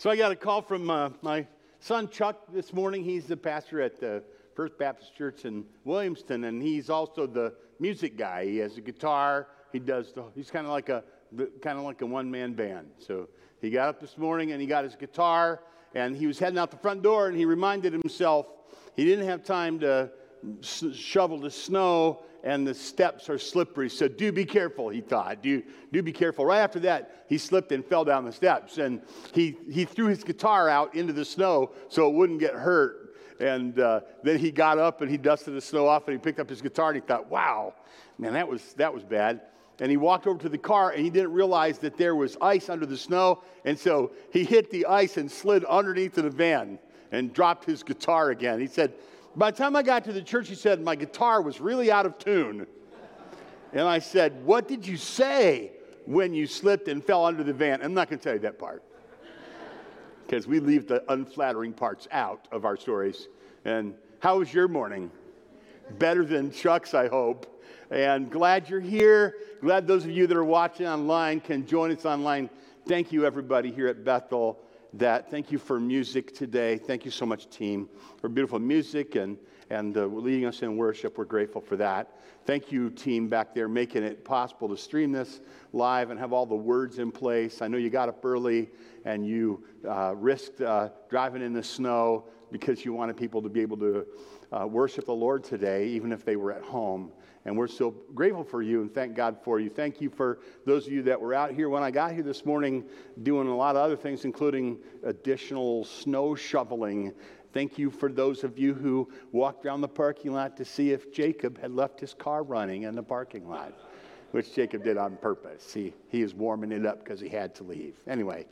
So I got a call from uh, my son Chuck this morning. He's the pastor at the First Baptist Church in Williamston, and he's also the music guy. He has a guitar. He does. The, he's kind of like a kind of like a one-man band. So he got up this morning and he got his guitar, and he was heading out the front door, and he reminded himself he didn't have time to shovel the snow and the steps are slippery. So do be careful, he thought. Do, do be careful. Right after that, he slipped and fell down the steps. And he, he threw his guitar out into the snow so it wouldn't get hurt. And uh, then he got up and he dusted the snow off and he picked up his guitar and he thought, wow, man, that was, that was bad. And he walked over to the car and he didn't realize that there was ice under the snow. And so he hit the ice and slid underneath the van and dropped his guitar again. He said, by the time I got to the church, he said, My guitar was really out of tune. And I said, What did you say when you slipped and fell under the van? I'm not going to tell you that part because we leave the unflattering parts out of our stories. And how was your morning? Better than Chuck's, I hope. And glad you're here. Glad those of you that are watching online can join us online. Thank you, everybody here at Bethel that. Thank you for music today. Thank you so much, team, for beautiful music and, and uh, leading us in worship. We're grateful for that. Thank you, team, back there, making it possible to stream this live and have all the words in place. I know you got up early and you uh, risked uh, driving in the snow because you wanted people to be able to uh, worship the Lord today, even if they were at home. And we're so grateful for you and thank God for you. Thank you for those of you that were out here when I got here this morning doing a lot of other things, including additional snow shoveling. Thank you for those of you who walked around the parking lot to see if Jacob had left his car running in the parking lot, which Jacob did on purpose. He, he is warming it up because he had to leave. Anyway,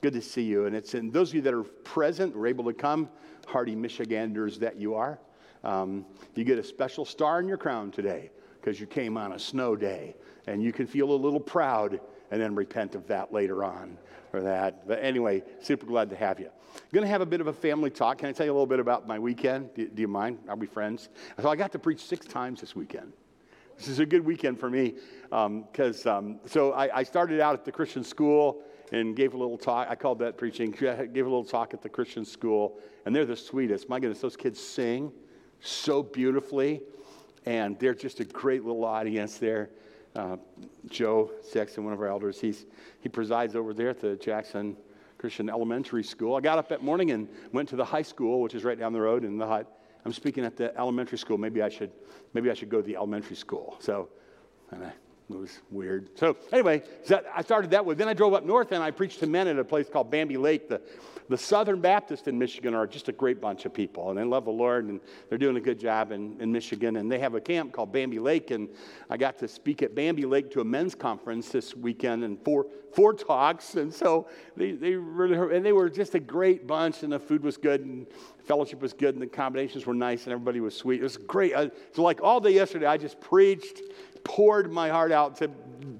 good to see you. And it's in those of you that are present, were able to come, hardy Michiganders that you are. Um, you get a special star in your crown today because you came on a snow day. And you can feel a little proud and then repent of that later on for that. But anyway, super glad to have you. I'm Going to have a bit of a family talk. Can I tell you a little bit about my weekend? Do, do you mind? Are we friends? So I got to preach six times this weekend. This is a good weekend for me because um, um, so I, I started out at the Christian school and gave a little talk. I called that preaching. Gave a little talk at the Christian school, and they're the sweetest. My goodness, those kids sing so beautifully. And they're just a great little audience there. Uh, Joe Sexton, one of our elders, he's, he presides over there at the Jackson Christian Elementary School. I got up that morning and went to the high school, which is right down the road in the hut. I'm speaking at the elementary school. Maybe I should, maybe I should go to the elementary school. So, and I, it was weird. So anyway, I started that way. Then I drove up north and I preached to men at a place called Bambi Lake. The, the Southern Baptists in Michigan are just a great bunch of people, and they love the Lord, and they're doing a good job in, in Michigan. And they have a camp called Bambi Lake, and I got to speak at Bambi Lake to a men's conference this weekend and four, four talks. And so they, they really, and they were just a great bunch, and the food was good, and fellowship was good, and the combinations were nice, and everybody was sweet. It was great. So, like all day yesterday, I just preached poured my heart out to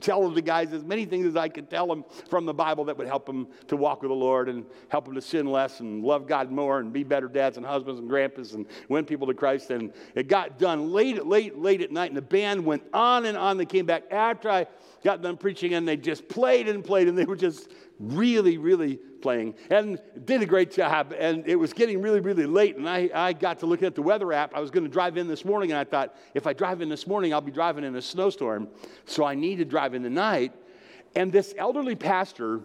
tell the guys as many things as I could tell them from the Bible that would help them to walk with the Lord and help them to sin less and love God more and be better dads and husbands and grandpas and win people to Christ. And it got done late, late, late at night, and the band went on and on. They came back after I got done preaching, and they just played and played, and they were just really, really playing and did a great job. And it was getting really, really late. And I, I got to looking at the weather app. I was going to drive in this morning, and I thought, if I drive in this morning, I'll be driving in a snowstorm. So I need to drive in the night. And this elderly pastor,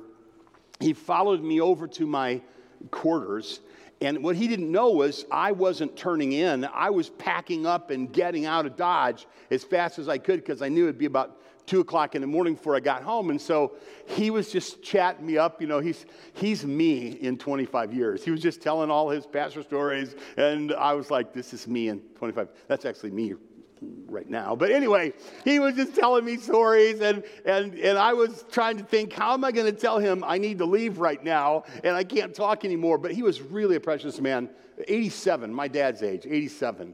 he followed me over to my quarters. And what he didn't know was I wasn't turning in. I was packing up and getting out of Dodge as fast as I could because I knew it'd be about two o'clock in the morning before I got home. And so he was just chatting me up. You know, he's, he's me in 25 years. He was just telling all his pastor stories. And I was like, this is me in 25. That's actually me right now. But anyway, he was just telling me stories, and, and, and I was trying to think, how am I going to tell him I need to leave right now and I can't talk anymore? But he was really a precious man, 87, my dad's age, 87,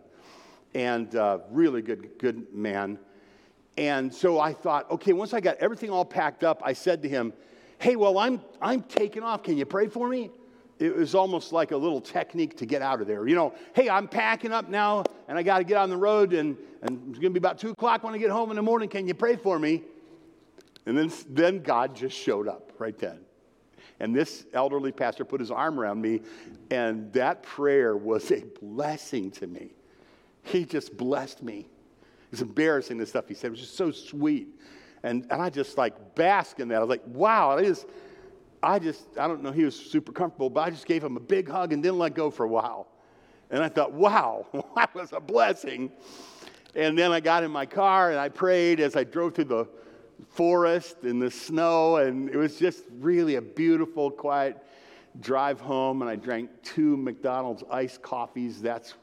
and uh, really good, good man. And so I thought, okay, once I got everything all packed up, I said to him, hey, well, I'm, I'm taking off. Can you pray for me? It was almost like a little technique to get out of there. You know, hey, I'm packing up now and I got to get on the road and, and it's going to be about 2 o'clock when I get home in the morning. Can you pray for me? And then, then God just showed up right then. And this elderly pastor put his arm around me, and that prayer was a blessing to me. He just blessed me. It's embarrassing, the stuff he said. It was just so sweet. And, and I just like bask in that. I was like, wow. I just, I just, I don't know, he was super comfortable, but I just gave him a big hug and didn't let go for a while. And I thought, wow, that was a blessing. And then I got in my car and I prayed as I drove through the forest and the snow. And it was just really a beautiful, quiet drive home. And I drank two McDonald's iced coffees. That's,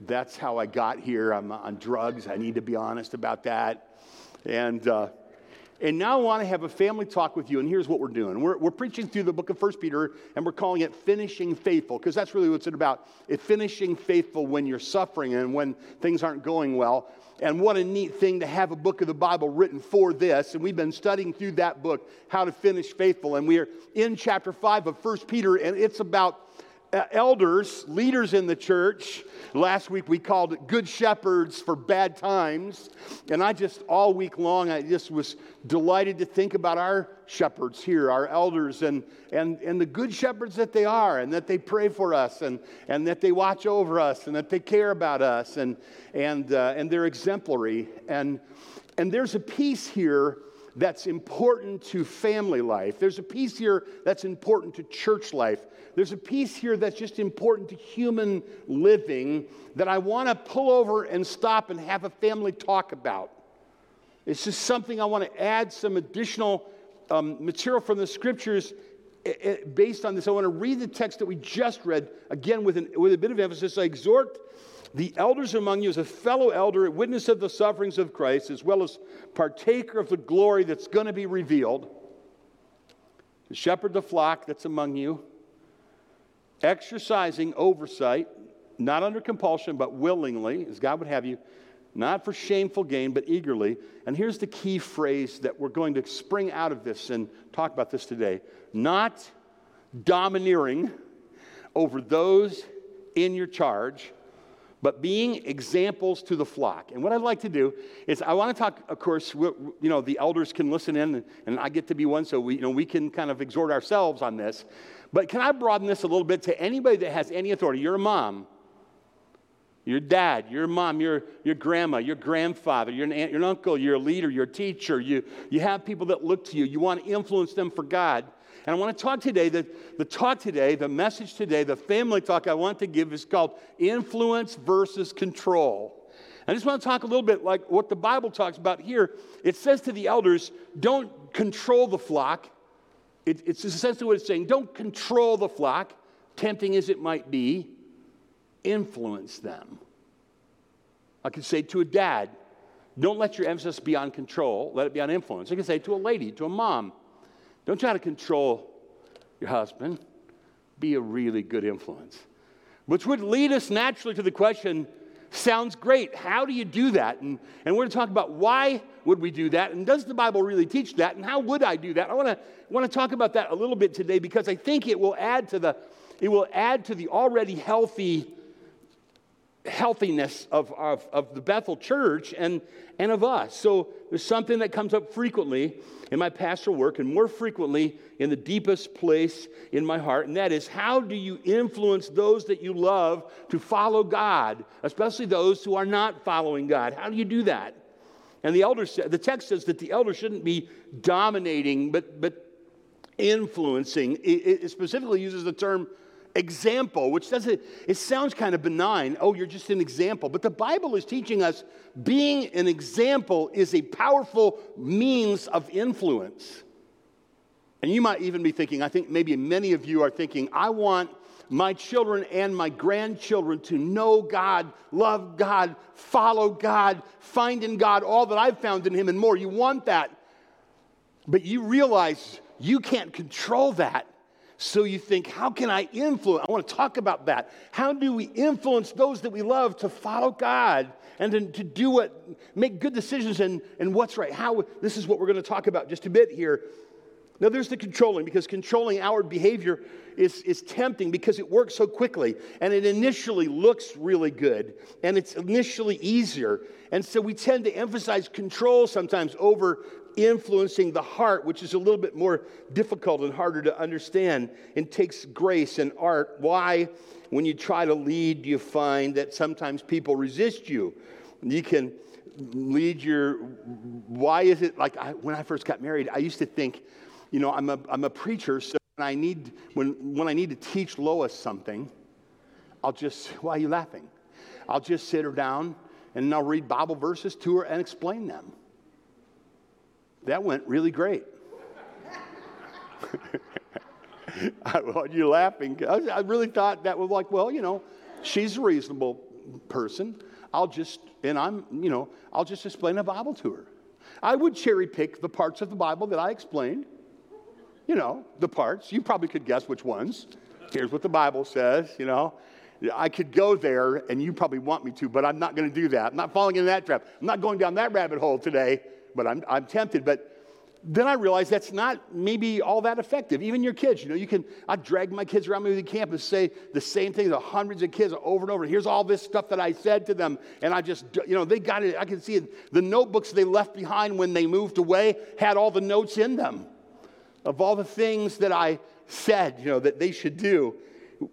that's how I got here. I'm on drugs. I need to be honest about that. And, uh, and now I want to have a family talk with you, and here's what we're doing. We're, we're preaching through the book of First Peter, and we're calling it Finishing Faithful, because that's really what it's about. It's finishing faithful when you're suffering and when things aren't going well. And what a neat thing to have a book of the Bible written for this. And we've been studying through that book, How to Finish Faithful. And we are in chapter 5 of First Peter, and it's about elders, leaders in the church. Last week we called it good shepherds for bad times. And I just, all week long, I just was delighted to think about our shepherds here, our elders, and, and, and the good shepherds that they are, and that they pray for us, and, and that they watch over us, and that they care about us, and, and, uh, and they're exemplary. And, and there's a piece here that's important to family life. There's a piece here that's important to church life. There's a piece here that's just important to human living that I want to pull over and stop and have a family talk about. It's just something I want to add some additional um, material from the scriptures eh, eh, based on this. I want to read the text that we just read again with, an, with a bit of emphasis. I exhort the elders among you as a fellow elder, a witness of the sufferings of Christ, as well as partaker of the glory that's going to be revealed, to shepherd the flock that's among you exercising oversight, not under compulsion, but willingly, as God would have you, not for shameful gain, but eagerly. And here's the key phrase that we're going to spring out of this and talk about this today not domineering over those in your charge, but being examples to the flock. And what I'd like to do is I want to talk, of course, you know, the elders can listen in, and I get to be one, so we, you know, we can kind of exhort ourselves on this. But can I broaden this a little bit to anybody that has any authority? You're a mom, your dad, your mom, your, your grandma, your grandfather, you're an aunt, you're uncle, you're a leader, you're a teacher. You, you have people that look to you. You want to influence them for God. And I want to talk today, the, the talk today, the message today, the family talk I want to give is called influence versus control. I just want to talk a little bit like what the Bible talks about here. It says to the elders, don't control the flock, it, it's essentially what it's saying. Don't control the flock, tempting as it might be, influence them. I could say to a dad, don't let your emphasis be on control, let it be on influence. I could say to a lady, to a mom, don't try to control your husband, be a really good influence. Which would lead us naturally to the question sounds great. How do you do that? And, and we're going to talk about why would we do that? And does the Bible really teach that? And how would I do that? I want to, want to talk about that a little bit today because I think it will add to the, it will add to the already healthy healthiness of, of, of the Bethel church and, and of us. So there's something that comes up frequently in my pastoral work and more frequently in the deepest place in my heart, and that is how do you influence those that you love to follow God, especially those who are not following God? How do you do that? And the elder the text says that the elder shouldn't be dominating, but, but influencing. It, it specifically uses the term example, which doesn't, it sounds kind of benign. Oh, you're just an example. But the Bible is teaching us being an example is a powerful means of influence. And you might even be thinking, I think maybe many of you are thinking, I want my children and my grandchildren to know God, love God, follow God, find in God all that I've found in Him and more. You want that. But you realize you can't control that. So you think, how can I influence? I want to talk about that. How do we influence those that we love to follow God and to, to do what, make good decisions and, and what's right? How, this is what we're going to talk about just a bit here. Now, there's the controlling, because controlling our behavior is, is tempting because it works so quickly and it initially looks really good and it's initially easier. And so we tend to emphasize control sometimes over influencing the heart, which is a little bit more difficult and harder to understand and takes grace and art. Why, when you try to lead, you find that sometimes people resist you? You can lead your, why is it like I, when I first got married, I used to think, you know, I'm a, I'm a preacher, so when I need, when, when I need to teach Lois something, I'll just, why are you laughing? I'll just sit her down and I'll read Bible verses to her and explain them. That went really great. I, are you laughing? I really thought that was like, well, you know, she's a reasonable person. I'll just, and I'm, you know, I'll just explain the Bible to her. I would cherry pick the parts of the Bible that I explained. You know, the parts. You probably could guess which ones. Here's what the Bible says, you know. I could go there, and you probably want me to, but I'm not going to do that. I'm not falling into that trap. I'm not going down that rabbit hole today, but I'm, I'm tempted. But then I realized that's not maybe all that effective. Even your kids, you know, you can, I drag my kids around me to campus, say the same thing to hundreds of kids over and over. Here's all this stuff that I said to them. And I just, you know, they got it. I can see it. The notebooks they left behind when they moved away had all the notes in them of all the things that I said, you know, that they should do.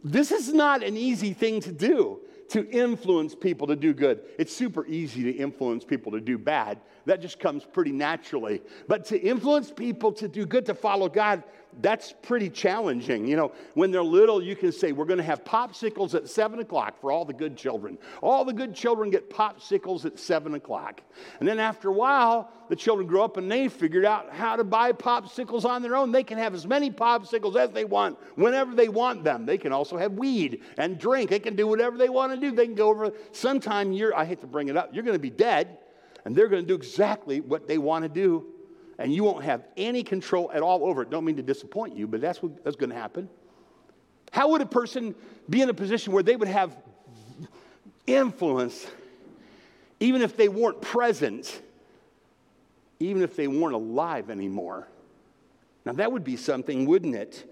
This is not an easy thing to do, to influence people to do good. It's super easy to influence people to do bad. That just comes pretty naturally. But to influence people to do good, to follow God, that's pretty challenging. You know, when they're little, you can say, We're going to have popsicles at seven o'clock for all the good children. All the good children get popsicles at seven o'clock. And then after a while, the children grow up and they figured out how to buy popsicles on their own. They can have as many popsicles as they want whenever they want them. They can also have weed and drink. They can do whatever they want to do. They can go over sometime you're, I hate to bring it up, you're going to be dead, and they're going to do exactly what they want to do and you won't have any control at all over it. Don't mean to disappoint you, but that's what that's going to happen. How would a person be in a position where they would have influence even if they weren't present, even if they weren't alive anymore? Now, that would be something, wouldn't it?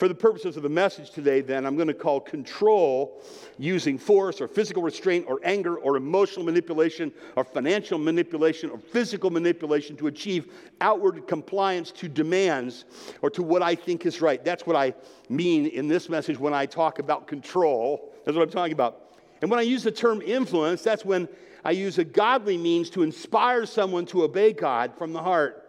For the purposes of the message today, then, I'm going to call control using force or physical restraint or anger or emotional manipulation or financial manipulation or physical manipulation to achieve outward compliance to demands or to what I think is right. That's what I mean in this message when I talk about control. That's what I'm talking about. And when I use the term influence, that's when I use a godly means to inspire someone to obey God from the heart.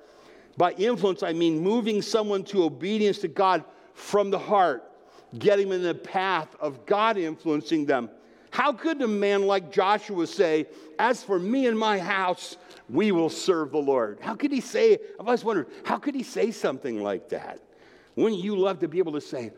By influence, I mean moving someone to obedience to God from the heart, getting them in the path of God influencing them. How could a man like Joshua say, As for me and my house, we will serve the Lord? How could he say, I've always wondered, how could he say something like that? Wouldn't you love to be able to say,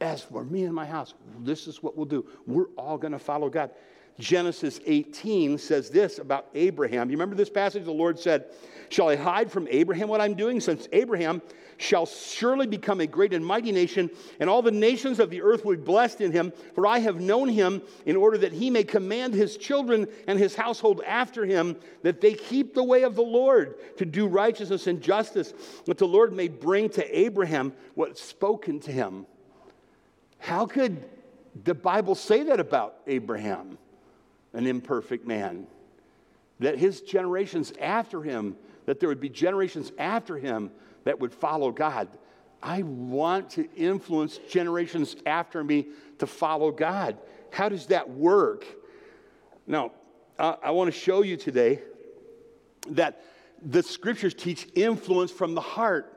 As for me and my house, this is what we'll do. We're all going to follow God. Genesis 18 says this about Abraham. You remember this passage? The Lord said, Shall I hide from Abraham what I'm doing? Since Abraham shall surely become a great and mighty nation, and all the nations of the earth will be blessed in him. For I have known him in order that he may command his children and his household after him, that they keep the way of the Lord to do righteousness and justice, that the Lord may bring to Abraham what's spoken to him. How could the Bible say that about Abraham, an imperfect man? That his generations after him, that there would be generations after him that would follow God. I want to influence generations after me to follow God. How does that work? Now, I want to show you today that the scriptures teach influence from the heart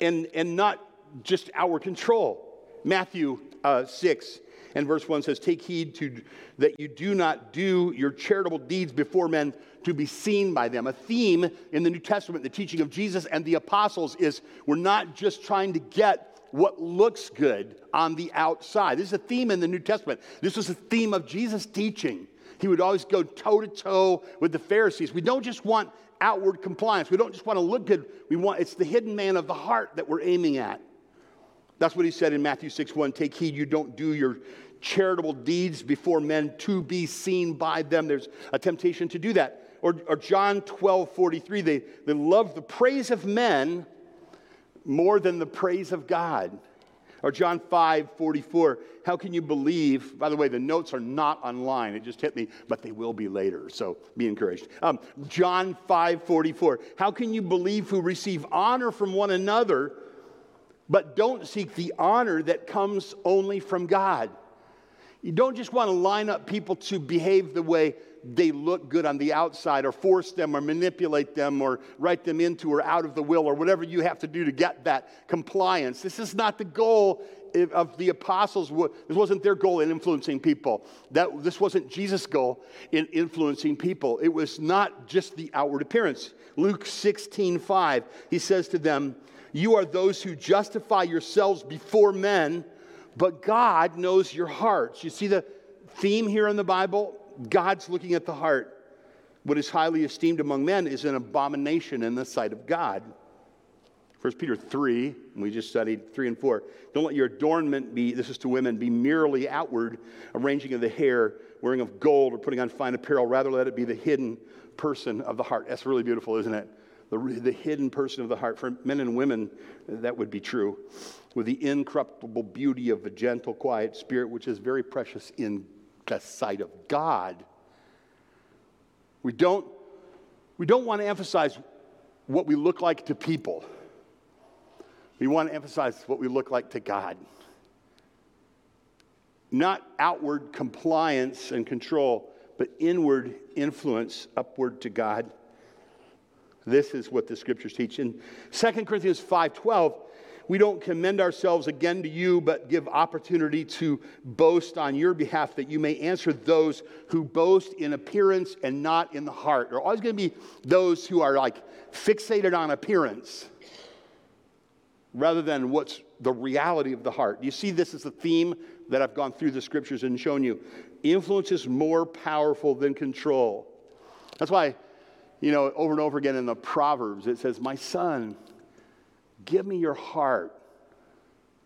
and, and not just our control. Matthew uh, 6 and verse 1 says, Take heed to, that you do not do your charitable deeds before men to be seen by them. A theme in the New Testament, the teaching of Jesus and the apostles, is we're not just trying to get what looks good on the outside. This is a theme in the New Testament. This was a theme of Jesus' teaching. He would always go toe to toe with the Pharisees. We don't just want outward compliance. We don't just want to look good. We want it's the hidden man of the heart that we're aiming at. That's what he said in Matthew 6 1. Take heed you don't do your charitable deeds before men to be seen by them. There's a temptation to do that. Or, or John 12 43, they, they love the praise of men more than the praise of God. Or John 5 44, how can you believe? By the way, the notes are not online. It just hit me, but they will be later, so be encouraged. Um, John 5 44, how can you believe who receive honor from one another, but don't seek the honor that comes only from God? You don't just want to line up people to behave the way they look good on the outside or force them or manipulate them or write them into or out of the will or whatever you have to do to get that compliance. This is not the goal of the apostles. This wasn't their goal in influencing people. That, this wasn't Jesus' goal in influencing people. It was not just the outward appearance. Luke 16, 5, he says to them, You are those who justify yourselves before men, but God knows your hearts. You see the theme here in the Bible? God's looking at the heart. What is highly esteemed among men is an abomination in the sight of God. 1 Peter 3, we just studied 3 and 4. Don't let your adornment be, this is to women, be merely outward, arranging of the hair, wearing of gold, or putting on fine apparel. Rather, let it be the hidden person of the heart. That's really beautiful, isn't it? The, the hidden person of the heart. For men and women, that would be true. With the incorruptible beauty of a gentle, quiet spirit, which is very precious in the sight of God. We don't, we don't want to emphasize what we look like to people. We want to emphasize what we look like to God. Not outward compliance and control, but inward influence upward to God. This is what the scriptures teach. In 2 Corinthians 5:12, we don't commend ourselves again to you, but give opportunity to boast on your behalf that you may answer those who boast in appearance and not in the heart. There are always going to be those who are like fixated on appearance rather than what's the reality of the heart. You see, this is a theme that I've gone through the scriptures and shown you. Influence is more powerful than control. That's why, you know, over and over again in the Proverbs, it says, My son, Give me your heart.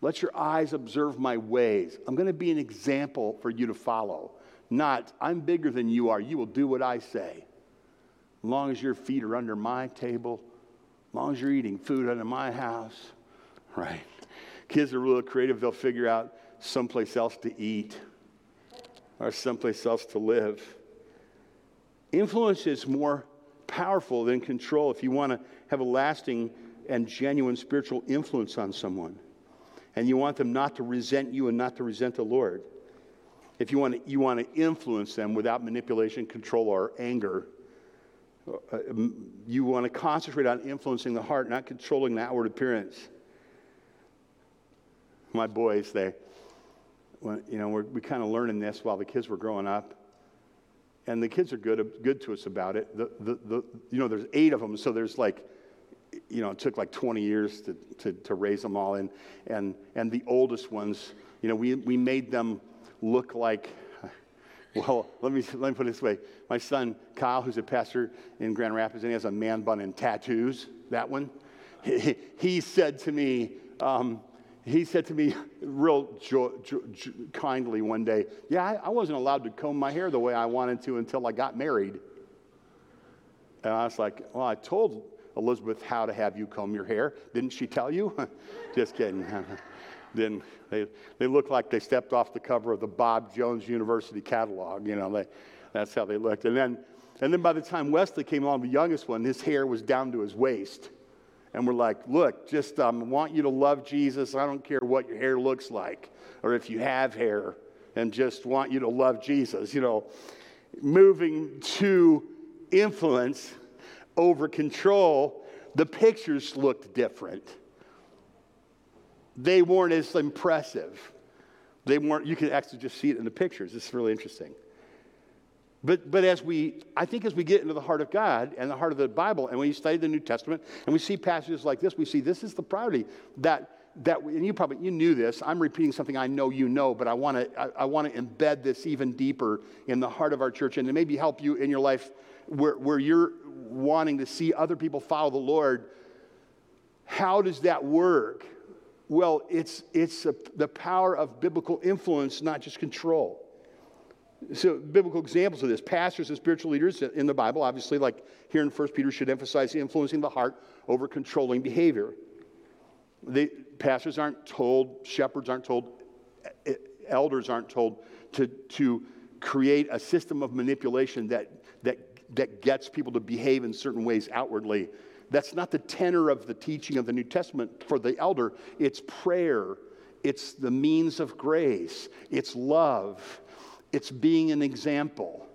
Let your eyes observe my ways. I'm going to be an example for you to follow. Not, I'm bigger than you are. You will do what I say. As long as your feet are under my table, as long as you're eating food under my house, right? Kids are real creative. They'll figure out someplace else to eat or someplace else to live. Influence is more powerful than control if you want to have a lasting and genuine spiritual influence on someone. And you want them not to resent you and not to resent the Lord. If you want to, you want to influence them without manipulation, control, or anger, uh, you want to concentrate on influencing the heart, not controlling the outward appearance. My boys, they, you know, we're, we kind of learning this while the kids were growing up. And the kids are good, good to us about it. The, the, the, you know, there's eight of them, so there's like you know, it took like 20 years to, to, to raise them all. And, and, and the oldest ones, you know, we, we made them look like, well, let me, let me put it this way. My son, Kyle, who's a pastor in Grand Rapids, and he has a man bun and tattoos, that one, he, he said to me, um, he said to me real jo- jo- jo- kindly one day, Yeah, I, I wasn't allowed to comb my hair the way I wanted to until I got married. And I was like, Well, I told Elizabeth how to have you comb your hair. Didn't she tell you? Just kidding. then they, they look like they stepped off the cover of the Bob Jones University catalog. You know, they, that's how they looked. And then, and then by the time Wesley came along, the youngest one, his hair was down to his waist. And we're like, look, just um, want you to love Jesus. I don't care what your hair looks like or if you have hair, and just want you to love Jesus. You know, moving to influence over control, the pictures looked different. They weren't as impressive. They weren't, you can actually just see it in the pictures. It's really interesting. But, but as we, I think as we get into the heart of God and the heart of the Bible, and when you study the New Testament and we see passages like this, we see this is the priority that, that and you probably, you knew this. I'm repeating something I know you know, but I want to, I, I want to embed this even deeper in the heart of our church and to maybe help you in your life where, where you're wanting to see other people follow the Lord, how does that work? Well, it's, it's a, the power of biblical influence, not just control. So, biblical examples of this pastors and spiritual leaders in the Bible, obviously, like here in 1 Peter, should emphasize influencing the heart over controlling behavior. They, pastors aren't told, shepherds aren't told, elders aren't told to, to create a system of manipulation that, that, that gets people to behave in certain ways outwardly. That's not the tenor of the teaching of the New Testament for the elder. It's prayer, it's the means of grace, it's love, it's being an example.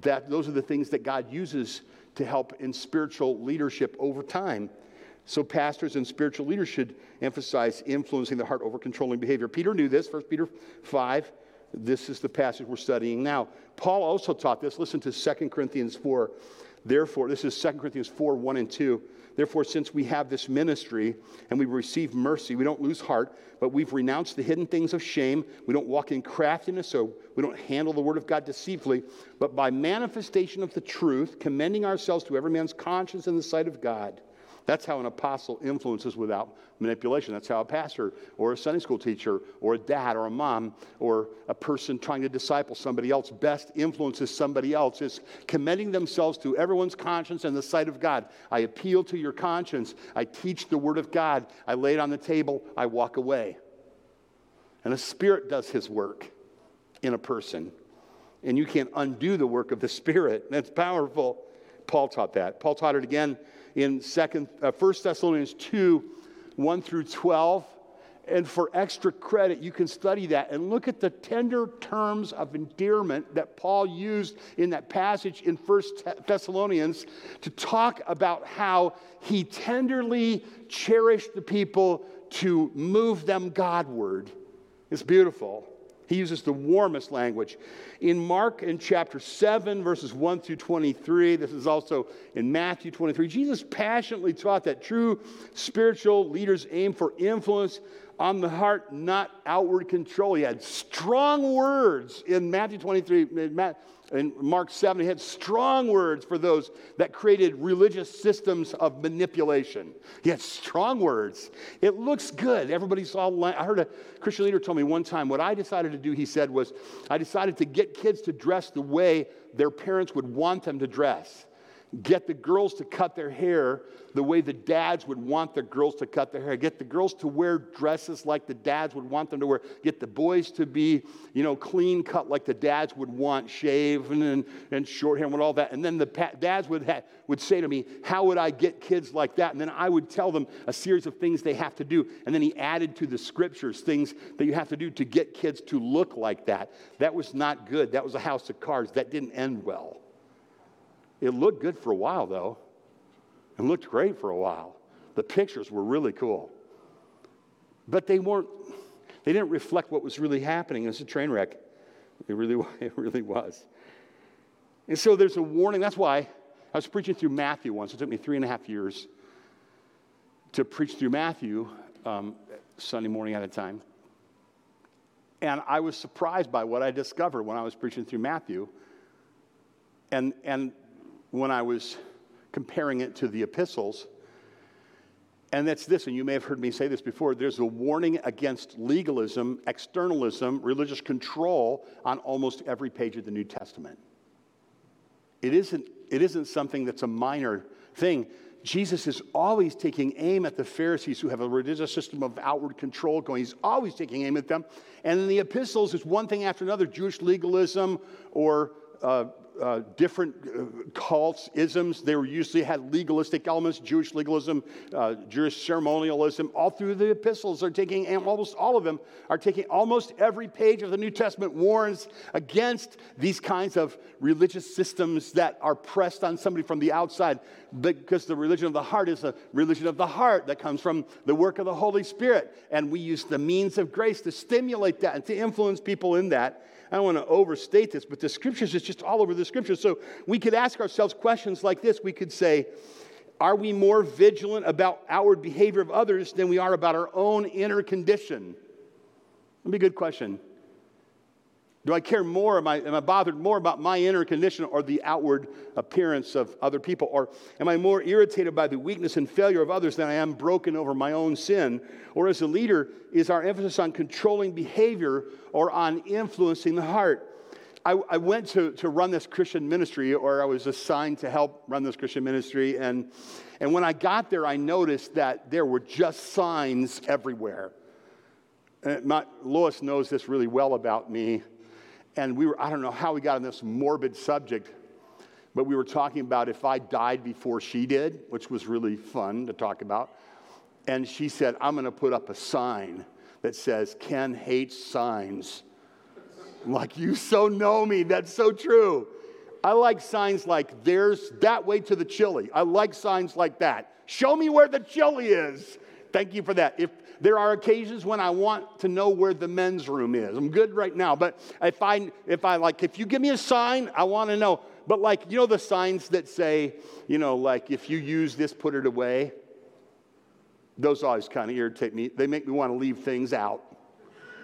That, those are the things that God uses to help in spiritual leadership over time. So, pastors and spiritual leaders should emphasize influencing the heart over controlling behavior. Peter knew this, 1 Peter 5. This is the passage we're studying now. Paul also taught this. Listen to 2 Corinthians 4. Therefore, this is 2 Corinthians 4 1 and 2. Therefore, since we have this ministry and we receive mercy, we don't lose heart, but we've renounced the hidden things of shame. We don't walk in craftiness, so we don't handle the word of God deceitfully, but by manifestation of the truth, commending ourselves to every man's conscience in the sight of God. That's how an apostle influences without manipulation. That's how a pastor or a Sunday school teacher or a dad or a mom or a person trying to disciple somebody else best influences somebody else is commending themselves to everyone's conscience and the sight of God. I appeal to your conscience. I teach the word of God. I lay it on the table. I walk away. And the Spirit does his work in a person. And you can't undo the work of the Spirit. That's powerful. Paul taught that. Paul taught it again in second, uh, 1 Thessalonians 2 1 through 12. And for extra credit, you can study that and look at the tender terms of endearment that Paul used in that passage in 1 Thessalonians to talk about how he tenderly cherished the people to move them Godward. It's beautiful. He uses the warmest language. In Mark, in chapter 7, verses 1 through 23, this is also in Matthew 23, Jesus passionately taught that true spiritual leaders aim for influence on the heart, not outward control. He had strong words in Matthew 23, in Mark 7, he had strong words for those that created religious systems of manipulation. He had strong words. It looks good. Everybody saw. I heard a Christian leader tell me one time what I decided to do, he said, was I decided to get kids to dress the way their parents would want them to dress get the girls to cut their hair the way the dads would want the girls to cut their hair. Get the girls to wear dresses like the dads would want them to wear. Get the boys to be you know clean cut like the dads would want shaven and, and short hair and all that. And then the pa- dads would, ha- would say to me how would i get kids like that? And then i would tell them a series of things they have to do. And then he added to the scriptures things that you have to do to get kids to look like that. That was not good. That was a house of cards. That didn't end well it looked good for a while, though. It looked great for a while. The pictures were really cool. But they weren't, they didn't reflect what was really happening. It was a train wreck. It really, it really was. And so there's a warning. That's why I was preaching through Matthew once. It took me three and a half years to preach through Matthew um, Sunday morning at a time. And I was surprised by what I discovered when I was preaching through Matthew. And, and when I was comparing it to the epistles. And that's this, and you may have heard me say this before there's a warning against legalism, externalism, religious control on almost every page of the New Testament. It isn't, it isn't something that's a minor thing. Jesus is always taking aim at the Pharisees who have a religious system of outward control going. He's always taking aim at them. And in the epistles, it's one thing after another Jewish legalism or uh, uh, different uh, cults, isms. They were usually had legalistic elements, Jewish legalism, uh, Jewish ceremonialism. All through the epistles are taking, and almost all of them are taking, almost every page of the New Testament warns against these kinds of religious systems that are pressed on somebody from the outside because the religion of the heart is a religion of the heart that comes from the work of the Holy Spirit. And we use the means of grace to stimulate that and to influence people in that. I don't want to overstate this, but the scriptures is just all over the scriptures. So we could ask ourselves questions like this. We could say, are we more vigilant about outward behavior of others than we are about our own inner condition? That'd be a good question. Do I care more? Am I, am I bothered more about my inner condition or the outward appearance of other people? Or am I more irritated by the weakness and failure of others than I am broken over my own sin? Or as a leader, is our emphasis on controlling behavior or on influencing the heart? I, I, went to, to run this Christian ministry, or I was assigned to help run this Christian ministry. And, and when I got there, I noticed that there were just signs everywhere. My, Lois knows this really well about me. And we were, I don't know how we got on this morbid subject, but we were talking about if I died before she did, which was really fun to talk about. And she said, I'm going to put up a sign that says, Ken hates signs. I'm like, you so know me. That's so true. I like signs like, there's that way to the chili. I like signs like that. Show me where the chili is. Thank you for that. If there are occasions when I want to know where the men's room is, I'm good right now. But if I, if I like, if you give me a sign, I want to know. But like, you know, the signs that say, you know, like, if you use this, put it away. Those always kind of irritate me. They make me want to leave things out.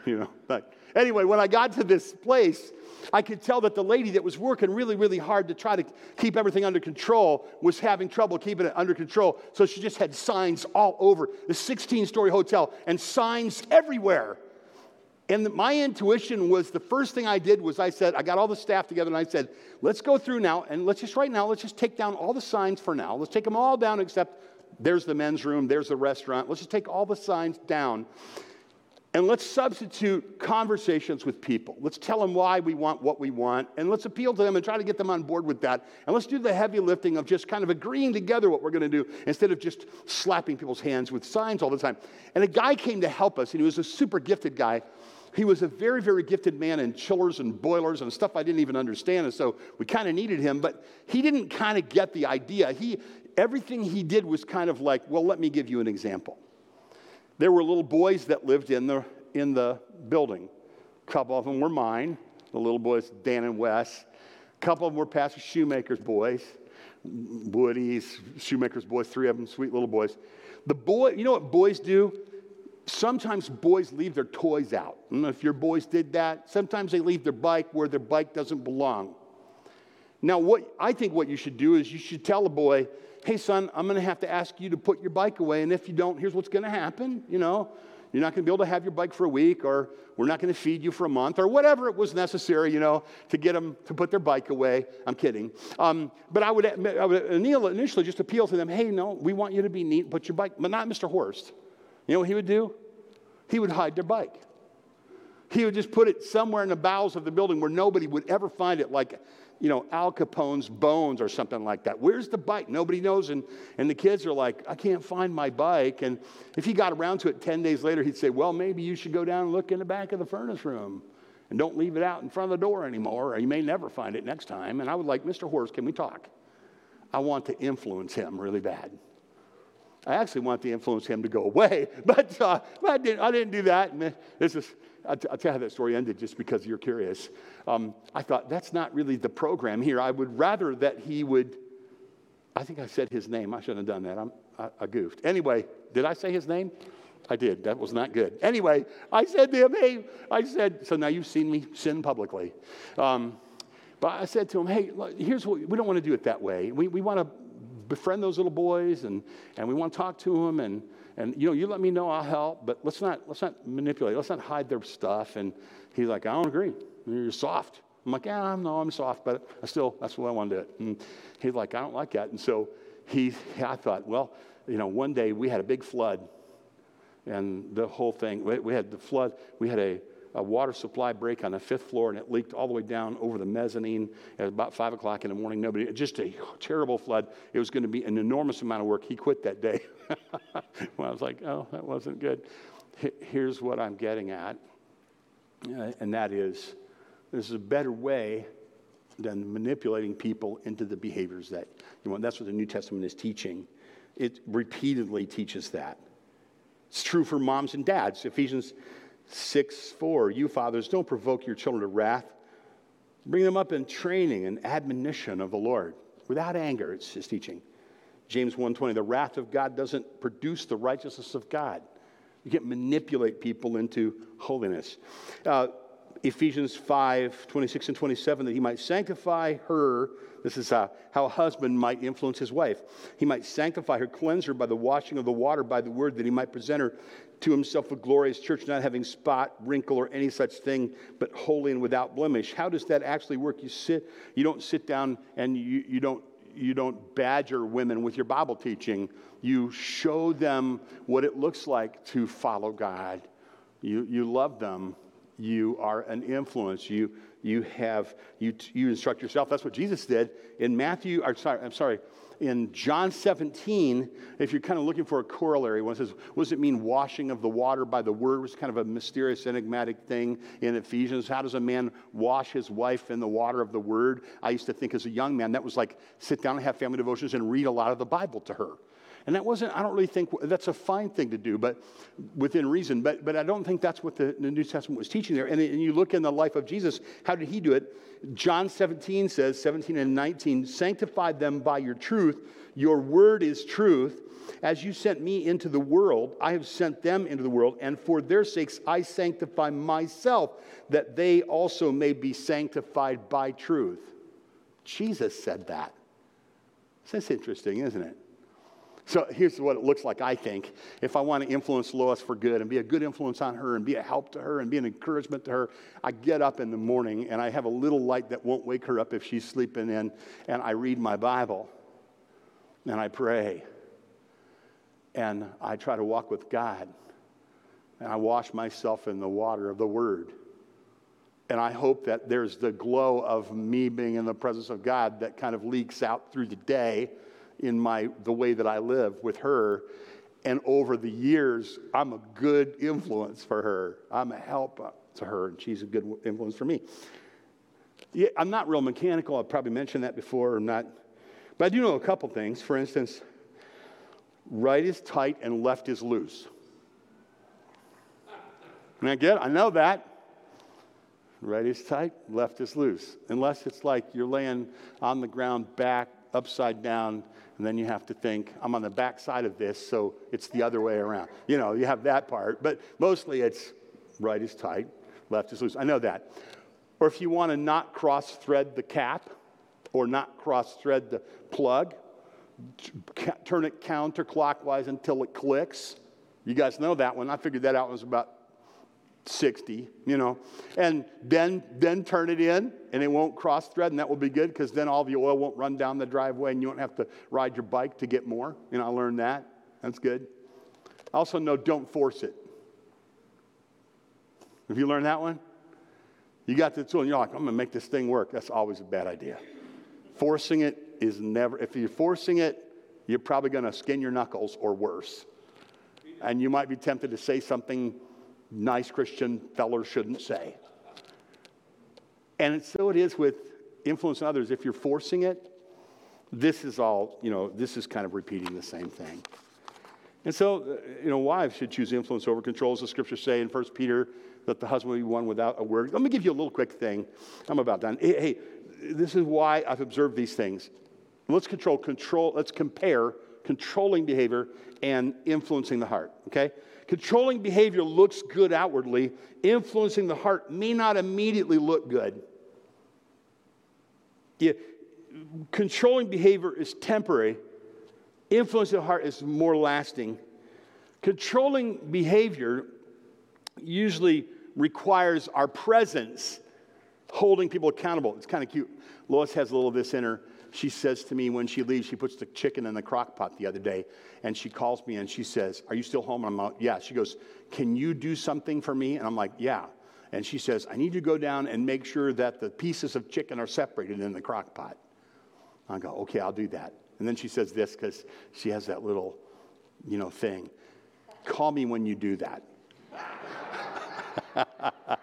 You know, but anyway, when I got to this place, I could tell that the lady that was working really, really hard to try to keep everything under control was having trouble keeping it under control. So she just had signs all over the 16 story hotel and signs everywhere. And my intuition was the first thing I did was I said, I got all the staff together and I said, let's go through now and let's just right now, let's just take down all the signs for now. Let's take them all down except there's the men's room, there's the restaurant. Let's just take all the signs down. And let's substitute conversations with people. Let's tell them why we want what we want, and let's appeal to them and try to get them on board with that. And let's do the heavy lifting of just kind of agreeing together what we're going to do instead of just slapping people's hands with signs all the time. And a guy came to help us, and he was a super gifted guy. He was a very, very gifted man in chillers and boilers and stuff I didn't even understand. And so we kind of needed him, but he didn't kind of get the idea. He, everything he did was kind of like, well, let me give you an example. There were little boys that lived in the, in the building. A couple of them were mine, the little boys, Dan and Wes. A couple of them were Pastor Shoemaker's boys, Woody's, Shoemaker's boys, three of them, sweet little boys. The boy, you know what boys do? Sometimes boys leave their toys out. I don't know if your boys did that. Sometimes they leave their bike where their bike doesn't belong. Now, what I think what you should do is you should tell a boy, hey, son, I'm going to have to ask you to put your bike away. And if you don't, here's what's going to happen. You know, you're not going to be able to have your bike for a week, or we're not going to feed you for a month, or whatever it was necessary, you know, to get them to put their bike away. I'm kidding. Um, but I would, I would initially just appeal to them, hey, no, we want you to be neat, put your bike, but not Mr. Horst. You know what he would do? He would hide their bike. He would just put it somewhere in the bowels of the building where nobody would ever find it, like you know, Al Capone's bones or something like that. Where's the bike? Nobody knows. And, and the kids are like, I can't find my bike. And if he got around to it 10 days later, he'd say, Well, maybe you should go down and look in the back of the furnace room and don't leave it out in front of the door anymore, or you may never find it next time. And I would like, Mr. Horst, can we talk? I want to influence him really bad. I actually want to influence him to go away, but, uh, I, didn't, I didn't do that. And this is, I'll, tell you how that story ended just because you're curious. Um, I thought, that's not really the program here. I would rather that he would, I think I said his name. I shouldn't have done that. I'm, I, I goofed. Anyway, did I say his name? I did. That was not good. Anyway, I said to him, hey, I said, so now you've seen me sin publicly. Um, but I said to him, hey, here's what we don't want to do it that way. We, we want to befriend those little boys and, and we want to talk to them and, and you know you let me know i'll help but let's not let's not manipulate let's not hide their stuff. And he's like i don't agree. You're soft. I'm like yeah no i'm soft but i still that's what i want to do. It and he's like i don't like that. And so he i thought well you know one day we had a big flood and the whole thing we, we had the flood we had a a water supply break on the fifth floor, and it leaked all the way down over the mezzanine at about five o'clock in the morning. Nobody, just a terrible flood. It was going to be an enormous amount of work. He quit that day. well, I was like, oh, that wasn't good. Here's what I'm getting at, uh, and that is there's a better way than manipulating people into the behaviors that you want. That's what the New Testament is teaching. It repeatedly teaches that. It's true for moms and dads. Ephesians 6 4, you fathers, don't provoke your children to wrath. Bring them up in training and admonition of the Lord without anger, it's his teaching. James 1:20, the wrath of God doesn't produce the righteousness of God. You can't manipulate people into holiness. Uh, Ephesians 5 26 and 27, that he might sanctify her. This is how, how a husband might influence his wife. He might sanctify her, cleanse her by the washing of the water, by the word, that he might present her to himself a glorious church, not having spot, wrinkle, or any such thing, but holy and without blemish. How does that actually work? You sit, you don't sit down and you, you don't you don't badger women with your Bible teaching. You show them what it looks like to follow God. You, you love them. You are an influence. You, you have, you, you instruct yourself. That's what Jesus did in Matthew, or sorry, I'm sorry, in John 17, if you're kind of looking for a corollary, one says, what does it mean washing of the water by the word? It's kind of a mysterious, enigmatic thing in Ephesians. How does a man wash his wife in the water of the word? I used to think as a young man that was like sit down and have family devotions and read a lot of the Bible to her. And that wasn't, I don't really think that's a fine thing to do, but within reason. But, but I don't think that's what the, the New Testament was teaching there. And, and you look in the life of Jesus, how did he do it? John 17 says, 17 and 19, sanctify them by your truth. Your word is truth. As you sent me into the world, I have sent them into the world, and for their sakes I sanctify myself, that they also may be sanctified by truth. Jesus said that. That's interesting, isn't it? So here's what it looks like, I think. If I want to influence Lois for good and be a good influence on her and be a help to her and be an encouragement to her, I get up in the morning and I have a little light that won't wake her up if she's sleeping in, and I read my Bible and I pray and I try to walk with God and I wash myself in the water of the Word. And I hope that there's the glow of me being in the presence of God that kind of leaks out through the day in my the way that I live with her. And over the years, I'm a good influence for her. I'm a help to her, and she's a good influence for me. Yeah, I'm not real mechanical. I've probably mentioned that before. I'm not, but I do know a couple things. For instance, right is tight and left is loose. And I get, I know that. Right is tight, left is loose. Unless it's like you're laying on the ground back, upside down, and then you have to think, I'm on the back side of this, so it's the other way around. You know, you have that part, but mostly it's right is tight, left is loose. I know that. Or if you want to not cross thread the cap or not cross thread the plug, turn it counterclockwise until it clicks. You guys know that one. I figured that out when I was about 60, you know, and then then turn it in and it won't cross thread and that will be good because then all the oil won't run down the driveway and you won't have to ride your bike to get more. You know, I learned that. That's good. I also know don't force it. Have you learned that one? You got the tool and you're like, I'm to make this thing work. That's always a bad idea. Forcing it is never, if you're forcing it, you're probably to skin your knuckles or worse. And you might be tempted to say something nice Christian feller shouldn't say. And so it is with influencing others. If you're forcing it, this is all, you know, this is kind of repeating the same thing. And so, uh, you know, wives should choose influence over control, as the scriptures say in 1 Peter, that the husband will be won without a word. Let me give you a little quick thing. I'm about done. Hey, hey this is why I've observed these things. Let's control, control, let's compare controlling behavior and influencing the heart, okay? Controlling behavior looks good outwardly, influencing the heart may not immediately look good. Yeah, controlling behavior is temporary, influencing the heart is more lasting. Controlling behavior usually requires our presence holding people accountable. It's kind of cute. Lois has a little of this in her she says to me when she leaves, she puts the chicken in the crock pot the other day, and she calls me and she says, Are you still home? And I'm like, Yeah. She goes, Can you do something for me? And I'm like, Yeah. And she says, I need you to go down and make sure that the pieces of chicken are separated in the crock pot. I go, Okay, I'll do that. And then she says this because she has that little, you know, thing. Call me when you do that.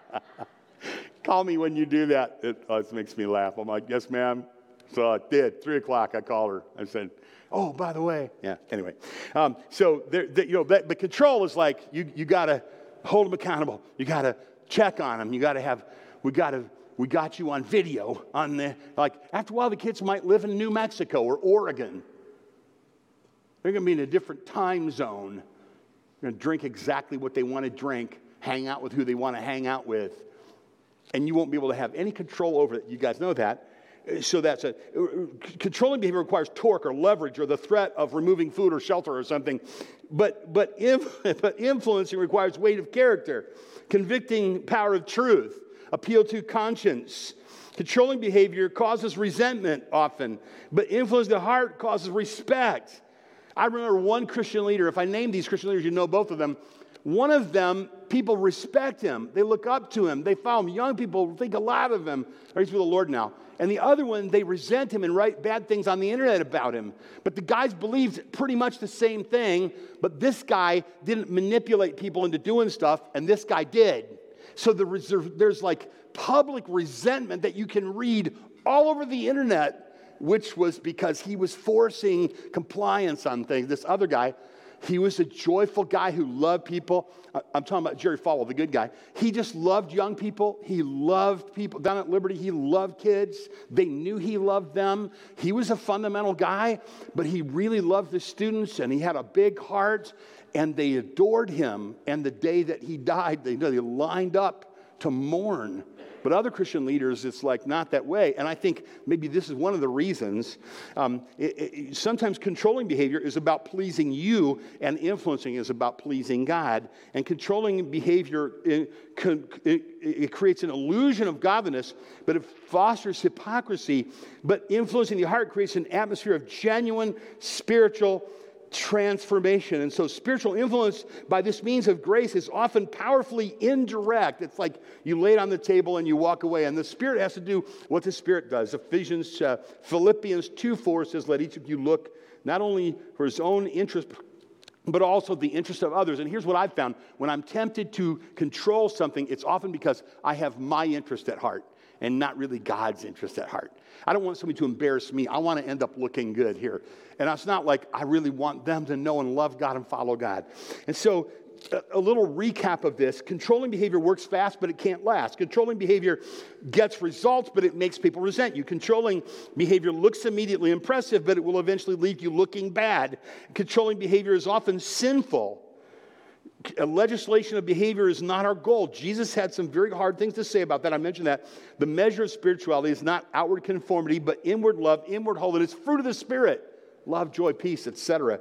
Call me when you do that. It, it makes me laugh. I'm like, Yes, ma'am. So I did. Three o'clock, I called her. I said, "Oh, by the way, yeah." Anyway, um, so there, you know, that, the control is like you you got to hold them accountable. You got to check on them. You got to have. We got to. We got you on video on the like. After a while, the kids might live in New Mexico or Oregon. They're to be in a different time zone. They're to drink exactly what they want to drink, hang out with who they want to hang out with. and you won't be able to have any control over it. You guys know that. Uh, so that's a uh, controlling behavior requires torque or leverage or the threat of removing food or shelter or something. But but, if, but influencing requires weight of character, convicting power of truth, appeal to conscience. Controlling behavior causes resentment often, but influence the heart causes respect. I remember one Christian leader, if I name these Christian leaders, you know both of them. One of them, people respect him. They look up to him. They follow him. Young people think a lot of him. Or he's with the Lord now. And the other one, they resent him and write bad things on the internet about him. But the guys believed pretty much the same thing. But this guy didn't manipulate people into doing stuff, and this guy did. So there's like public resentment that you can read all over the internet, which was because he was forcing compliance on things. This other guy, he was a joyful guy who loved people. I'm talking about Jerry Falwell, the good guy. He just loved young people. He loved people. Down at Liberty, he loved kids. They knew he loved them. He was a fundamental guy, but he really loved the students and he had a big heart and they adored him. And the day that he died, they, they lined up to mourn but other Christian leaders, it's like not that way. And I think maybe this is one of the reasons. Um, it, it, sometimes controlling behavior is about pleasing you, and influencing is about pleasing God. And controlling behavior it, it creates an illusion of godliness, but it fosters hypocrisy. But influencing the heart creates an atmosphere of genuine spiritual transformation. And so, spiritual influence by this means of grace is often powerfully indirect. It's like you lay it on the table and you walk away, and the Spirit has to do what the Spirit does. Ephesians, uh, Philippians 2 4 says, Let each of you look not only for his own interest, but also the interest of others. And here's what I've found when I'm tempted to control something, it's often because I have my interest at heart and not really God's interest at heart. I don't want somebody to embarrass me. I want to end up looking good here. And it's not like I really want them to know and love God and follow God. And so, a, little recap of this controlling behavior works fast, but it can't last. Controlling behavior gets results, but it makes people resent you. Controlling behavior looks immediately impressive, but it will eventually leave you looking bad. Controlling behavior is often sinful legislation of behavior is not our goal. Jesus had some very hard things to say about that. I mentioned that. The measure of spirituality is not outward conformity, but inward love, inward holiness, fruit of the Spirit love, joy, peace, etc.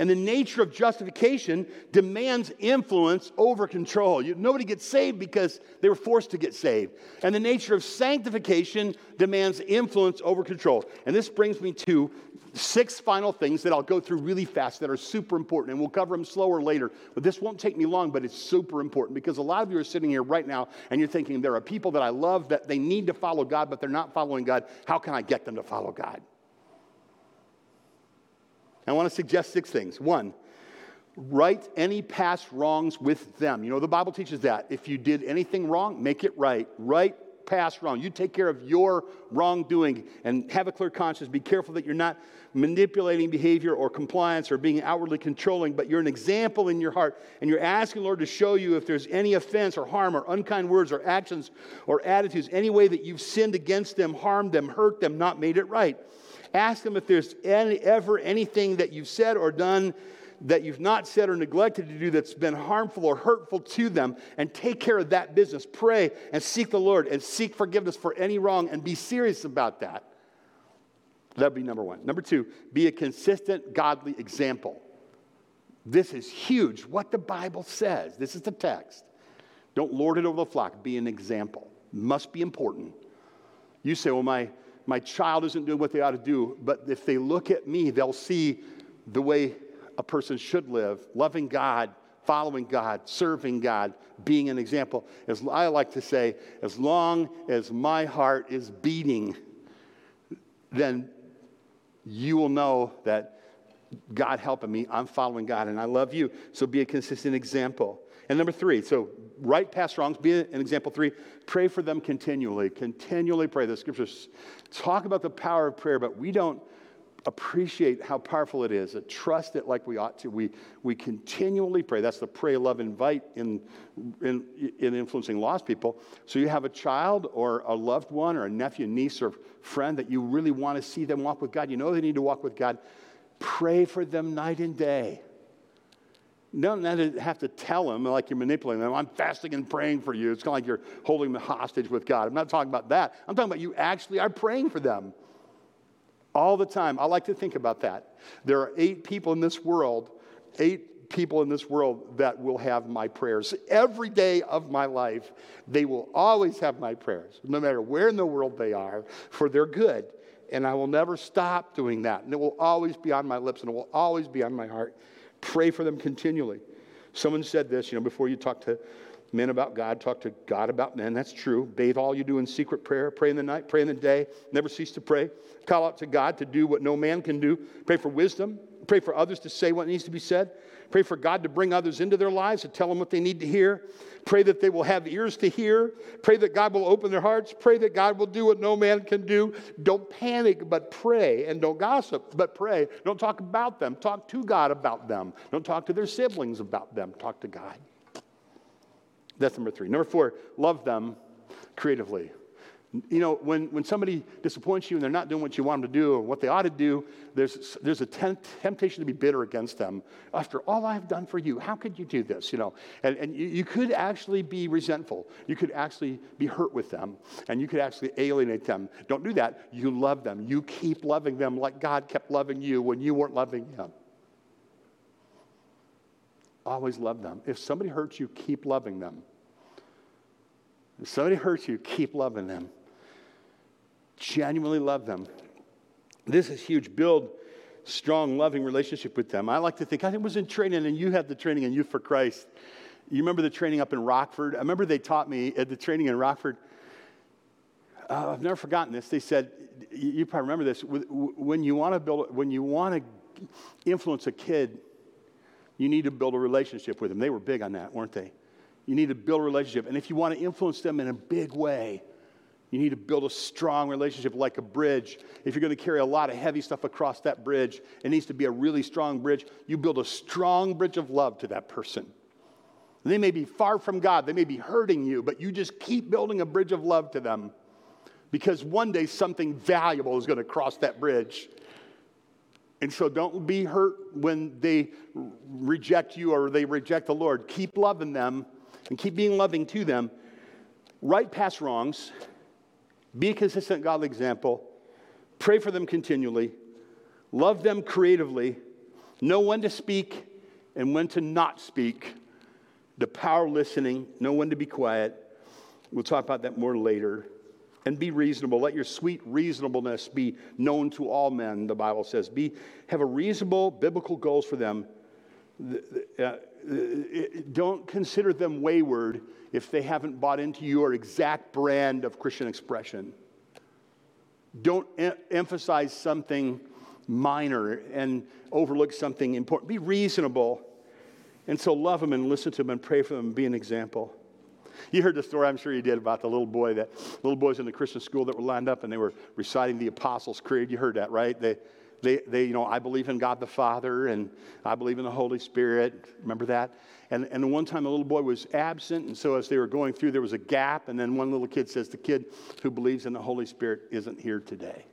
And the nature of justification demands influence over control. You, nobody gets saved because they were forced to get saved. And the nature of sanctification demands influence over control. And this brings me to six final things that I'll go through really fast that are super important. And we'll cover them slower later. But this won't take me long, but it's super important because a lot of you are sitting here right now and you're thinking, there are people that I love that they need to follow God, but they're not following God. How can I get them to follow God? I want to suggest six things. One, right any past wrongs with them. You know, the Bible teaches that. If you did anything wrong, make it right. Right past wrong. You take care of your wrongdoing and have a clear conscience. Be careful that you're not manipulating behavior or compliance or being outwardly controlling, but you're an example in your heart. And you're asking Lord to show you if there's any offense or harm or unkind words or actions or attitudes, any way that you've sinned against them, harmed them, hurt them, not made it right. Ask them if there's any, ever anything that you've said or done that you've not said or neglected to do that's been harmful or hurtful to them, and take care of that business. Pray and seek the Lord and seek forgiveness for any wrong and be serious about that. That'd be number one. Number two, be a consistent, godly example. This is huge. What the Bible says. This is the text. Don't lord it over the flock. Be an example. Must be important. You say, well, my, my child isn't doing what they ought to do, but if they look at me, they'll see the way a person should live, loving God, following God, serving God, being an example. As I like to say, as long as my heart is beating, then you will know that God helping me, I'm following God, and I love you. So be a consistent example. And number three, so right past wrongs, be an example. Three, pray for them continually. Continually pray. The scriptures talk about the power of prayer, but we don't appreciate how powerful it is, trust it like we ought to. We, we continually pray. That's the pray, love, invite in, in, in influencing lost people. So you have a child or a loved one or a nephew, niece, or friend that you really want to see them walk with God. You know they need to walk with God. Pray for them night and day. Don't have to tell them like you're manipulating them. I'm fasting and praying for you. It's kind of like you're holding them hostage with God. I'm not talking about that. I'm talking about you actually are praying for them all the time. I like to think about that. There are eight people in this world, eight people in this world that will have my prayers. Every day of my life, they will always have my prayers, no matter where in the world they are, for their good. And I will never stop doing that. And it will always be on my lips and it will always be on my heart. Pray for them continually. Someone said this, you know, before you talk to men about God, talk to God about men. That's true. Bathe all you do in secret prayer. Pray in the night, pray in the day. Never cease to pray. Call out to God to do what no man can do. Pray for wisdom. Pray for others to say what needs to be said. Pray for God to bring others into their lives to tell them what they need to hear. Pray that they will have ears to hear. Pray that God will open their hearts. Pray that God will do what no man can do. Don't panic, but pray. And don't gossip, but pray. Don't talk about them. Talk to God about them. Don't talk to their siblings about them. Talk to God. That's number three. Number four, love them creatively. You know, when, when somebody disappoints you and they're not doing what you want them to do or what they ought to do, there's, there's a tempt, temptation to be bitter against them. After all I've done for you, how could you do this? You know, and, and you, you could actually be resentful. You could actually be hurt with them and you could actually alienate them. Don't do that. You love them. You keep loving them like God kept loving you when you weren't loving Him. Always love them. If somebody hurts you, keep loving them. If somebody hurts you, keep loving them. Genuinely love them. This is huge. Build strong, loving relationship with them. I like to think, I was in training, and you had the training in Youth for Christ. You remember the training up in Rockford? I remember they taught me at the training in Rockford. Uh, I've never forgotten this. They said, you probably remember this. When you want to build, when you want to influence a kid, you need to build a relationship with them. They were big on that, weren't they? You need to build a relationship. And if you want to influence them in a big way, you need to build a strong relationship like a bridge. If you're going to carry a lot of heavy stuff across that bridge, it needs to be a really strong bridge. You build a strong bridge of love to that person. They may be far from God, they may be hurting you, but you just keep building a bridge of love to them because one day something valuable is going to cross that bridge. And so don't be hurt when they reject you or they reject the Lord. Keep loving them and keep being loving to them. Right past wrongs. Be a consistent godly example. Pray for them continually. Love them creatively. Know when to speak and when to not speak. The power of listening. Know when to be quiet. We'll talk about that more later. And be reasonable. Let your sweet reasonableness be known to all men, the Bible says. Be, have a reasonable biblical goals for them. Uh, Uh, uh, don't consider them wayward if they haven't bought into your exact brand of Christian expression. Don't em- emphasize something minor and overlook something important. Be reasonable. And so love them and listen to them and pray for them and be an example. You heard the story, I'm sure you did, about the little boy that little boys in the Christian school that were lined up and they were reciting the Apostles' Creed. You heard that, right? They, they, they, you know, I believe in God the Father and I believe in the Holy Spirit. Remember that? And, and one time a little boy was absent, and so as they were going through, there was a gap, and then one little kid says, The kid who believes in the Holy Spirit isn't here today.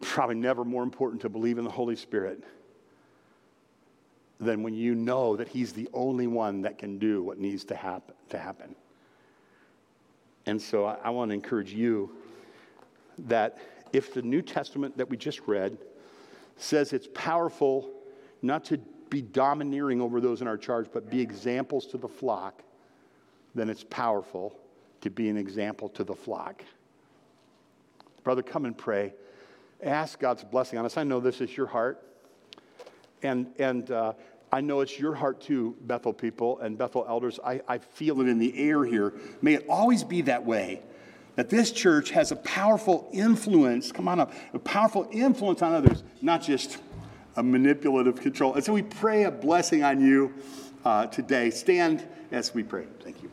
Probably never more important to believe in the Holy Spirit than when you know that He's the only one that can do what needs to happen. To happen. And so I, I want to encourage you that if the New Testament that we just read says it's powerful not to be domineering over those in our charge, but be examples to the flock, then it's powerful to be an example to the flock. Brother, come and pray. Ask God's blessing on us. I know this is your heart. And, and uh, I know it's your heart too, Bethel people and Bethel elders. I, I feel it in the air here. May it always be that way. That this church has a powerful influence, come on up, a powerful influence on others, not just a manipulative control. And so we pray a blessing on you uh, today. Stand as we pray. Thank you.